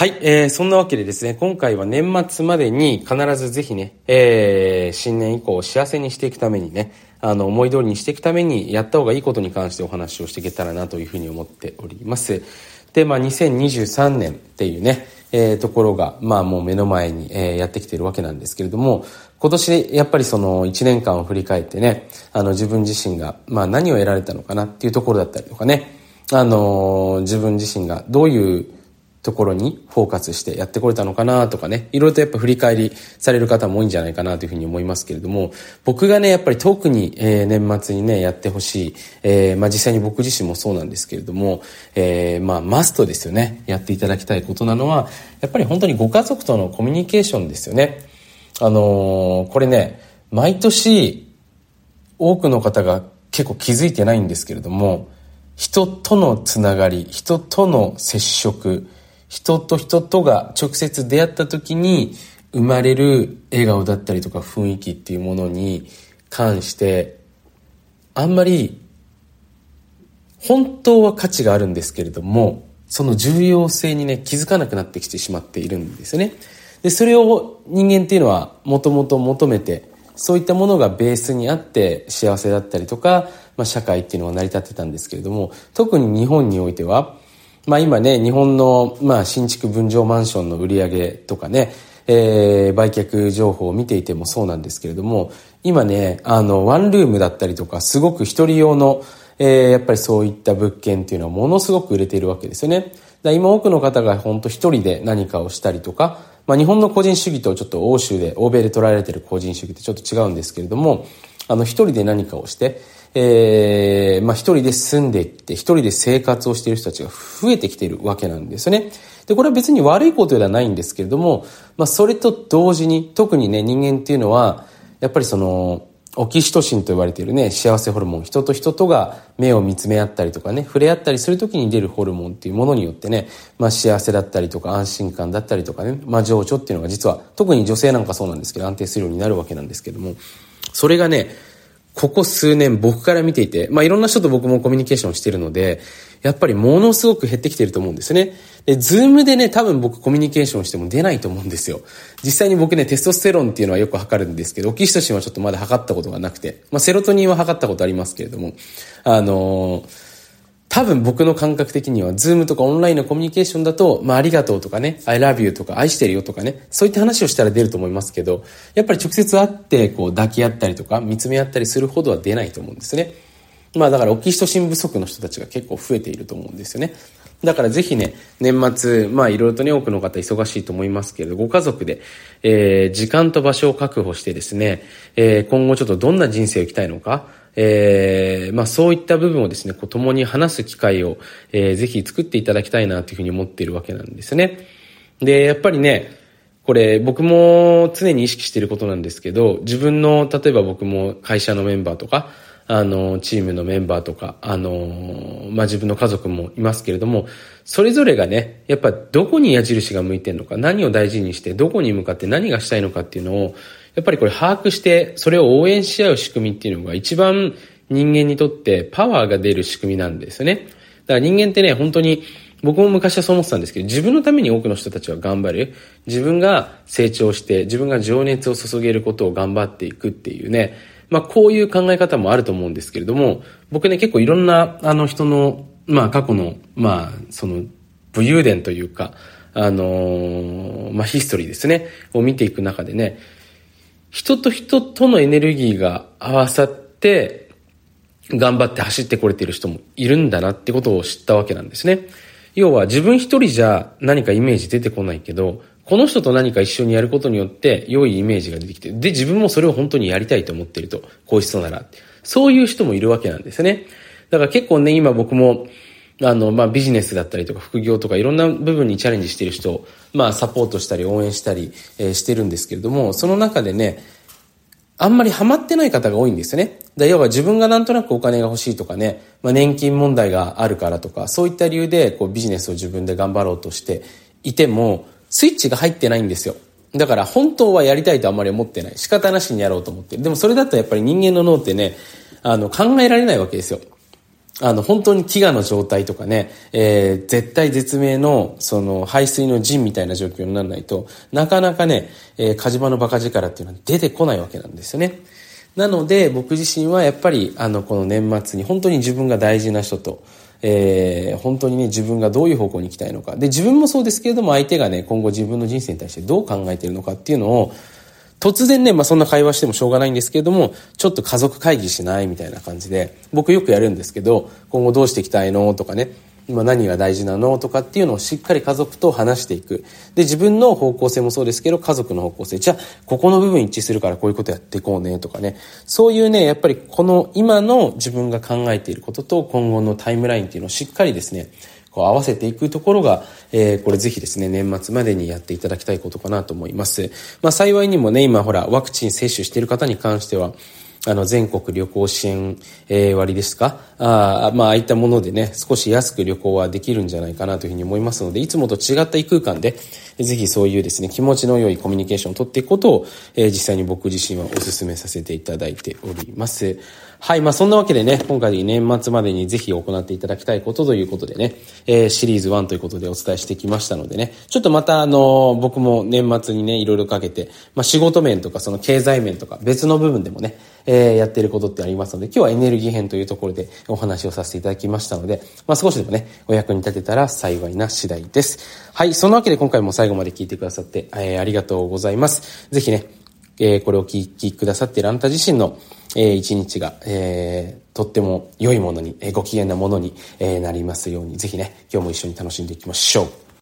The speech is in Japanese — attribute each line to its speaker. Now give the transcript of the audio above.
Speaker 1: はい、えー、そんなわけでですね、今回は年末までに必ずぜひね、えー、新年以降を幸せにしていくためにね、あの、思い通りにしていくために、やった方がいいことに関してお話をしていけたらなというふうに思っております。で、まあ、2023年っていうね、えー、ところが、まあ、もう目の前に、えー、やってきてるわけなんですけれども、今年、やっぱりその1年間を振り返ってね、あの、自分自身が、まあ、何を得られたのかなっていうところだったりとかね、あのー、自分自身がどういうところにフォーカスしてやってこれたのかなとかね、いろいろとやっぱ振り返りされる方も多いんじゃないかなというふうに思いますけれども、僕がね、やっぱり特に、えー、年末にね、やってほしい、えー、まあ実際に僕自身もそうなんですけれども、えー、まあマストですよね、やっていただきたいことなのは、やっぱり本当にご家族とのコミュニケーションですよね。あのー、これね、毎年多くの方が結構気づいてないんですけれども、人とのつながり、人との接触、人と人とが直接出会った時に生まれる笑顔だったりとか雰囲気っていうものに関してあんまり本当は価値があるんですけれどもその重要性にね気づかなくなってきてしまっているんですよね。でそれを人間っていうのはもともと求めてそういったものがベースにあって幸せだったりとか、まあ、社会っていうのは成り立ってたんですけれども特に日本においてはまあ今ね、日本の、まあ新築分譲マンションの売り上げとかね、えー、売却情報を見ていてもそうなんですけれども、今ね、あの、ワンルームだったりとか、すごく一人用の、えー、やっぱりそういった物件っていうのはものすごく売れているわけですよね。だ今多くの方が本当一人で何かをしたりとか、まあ日本の個人主義とちょっと欧州で、欧米で捉えられている個人主義ってちょっと違うんですけれども、あの一人で何かをして、えー、まあ一人で住んでいって、一人で生活をしている人たちが増えてきているわけなんですよね。で、これは別に悪いことではないんですけれども、まあそれと同時に、特にね、人間っていうのは、やっぱりその、オキシトシンと言われているね、幸せホルモン、人と人とが目を見つめ合ったりとかね、触れ合ったりするときに出るホルモンっていうものによってね、まあ幸せだったりとか安心感だったりとかね、まあ情緒っていうのが実は、特に女性なんかそうなんですけど、安定するようになるわけなんですけども、それがね、ここ数年僕から見ていて、まあいろんな人と僕もコミュニケーションしてるので、やっぱりものすごく減ってきてると思うんですね。で、 Zoom でね、多分僕コミュニケーションしても出ないと思うんですよ。実際に僕ね、テストステロンっていうのはよく測るんですけど、オキシトシンはちょっとまだ測ったことがなくて、まあセロトニンは測ったことありますけれども、あのー多分僕の感覚的には、ズームとかオンラインのコミュニケーションだと、まあ、ありがとうとかね、I love you とか愛してるよとかね、そういった話をしたら出ると思いますけど、やっぱり直接会って、こう、抱き合ったりとか、見つめ合ったりするほどは出ないと思うんですね。まあ、だから、オキシトシン不足の人たちが結構増えていると思うんですよね。だからぜひね、年末、まあいろいろとね、多くの方忙しいと思いますけれど、ご家族で、えー、時間と場所を確保してですね、えー、今後ちょっとどんな人生を生きたいのか、えー、まあそういった部分をですね、こう共に話す機会を、えー、ぜひ作っていただきたいなというふうに思っているわけなんですね。で、やっぱりね、これ僕も常に意識していることなんですけど、自分の、例えば僕も会社のメンバーとか、あの、チームのメンバーとか、あの、まあ、自分の家族もいますけれども、それぞれがね、やっぱどこに矢印が向いてるのか、何を大事にして、どこに向かって何がしたいのかっていうのを、やっぱりこれ把握して、それを応援し合う仕組みっていうのが一番人間にとってパワーが出る仕組みなんですよね。だから人間ってね、本当に、僕も昔はそう思ってたんですけど、自分のために多くの人たちは頑張る。自分が成長して、自分が情熱を注げることを頑張っていくっていうね。まあこういう考え方もあると思うんですけれども、僕ね結構いろんなあの人の、まあ過去の、まあその武勇伝というか、あのー、まあヒストリーですね、を見ていく中でね、人と人とのエネルギーが合わさって、頑張って走ってこれてる人もいるんだなってことを知ったわけなんですね。要は自分一人じゃ何かイメージ出てこないけど、この人と何か一緒にやることによって良いイメージが出てきて、で、自分もそれを本当にやりたいと思ってると、こういう人なら。そういう人もいるわけなんですね。だから結構ね、今僕も、あの、まあ、ビジネスだったりとか副業とかいろんな部分にチャレンジしてる人を、まあ、サポートしたり応援したり、えー、してるんですけれども、その中でね、あんまりハマってない方が多いんですよね。だ要は自分がなんとなくお金が欲しいとかね、まあ、年金問題があるからとか、そういった理由でこうビジネスを自分で頑張ろうとしていても、スイッチが入ってないんですよ。だから本当はやりたいとあんまり思ってない。仕方なしにやろうと思ってる。でもそれだとやっぱり人間の脳ってね、あの考えられないわけですよ。あの、本当に飢餓の状態とかね、えー、絶対絶命の、その、排水の陣みたいな状況にならないと、なかなかね、えー、火事場のバカ力っていうのは出てこないわけなんですよね。なので、僕自身はやっぱり、あの、この年末に本当に自分が大事な人と、えー、本当にね、自分がどういう方向に行きたいのか。で、自分もそうですけれども、相手がね、今後自分の人生に対してどう考えているのかっていうのを、突然ね、まあそんな会話してもしょうがないんですけれども、ちょっと家族会議しないみたいな感じで、僕よくやるんですけど、今後どうしていきたいのとかね、今何が大事なのとかっていうのをしっかり家族と話していく。で、自分の方向性もそうですけど、家族の方向性。じゃあ、ここの部分一致するからこういうことやっていこうねとかね。そういうね、やっぱりこの今の自分が考えていることと今後のタイムラインっていうのをしっかりですね、こう合わせていくところが、えー、これぜひですね、年末までにやっていただきたいことかなと思います。まあ幸いにもね、今ほら、ワクチン接種している方に関しては、あの、全国旅行支援、えー、割ですかあまあ、ああいったものでね、少し安く旅行はできるんじゃないかなというふうに思いますので、いつもと違った異空間で、ぜひそういうですね、気持ちの良いコミュニケーションを取っていくことを、えー、実際に僕自身はお勧めさせていただいております。はい。まあ、そんなわけでね、今回年末までにぜひ行っていただきたいことということでね、えー、シリーズ1ということでお伝えしてきましたのでね、ちょっとまたあの、僕も年末にね、いろいろかけて、まあ、仕事面とかその経済面とか別の部分でもね、えー、やってることってありますので、今日はエネルギー編というところでお話をさせていただきましたので、まあ、少しでもね、お役に立てたら幸いな次第です。はい。そのわけで今回も最後まで聞いてくださって、えー、ありがとうございます。ぜひね、えー、これを聞きくださっているあなた自身の、えー、一日が、えー、とっても良いものに、えー、ご機嫌なものに、えー、なりますように、ぜひね、今日も一緒に楽しんでいきましょう。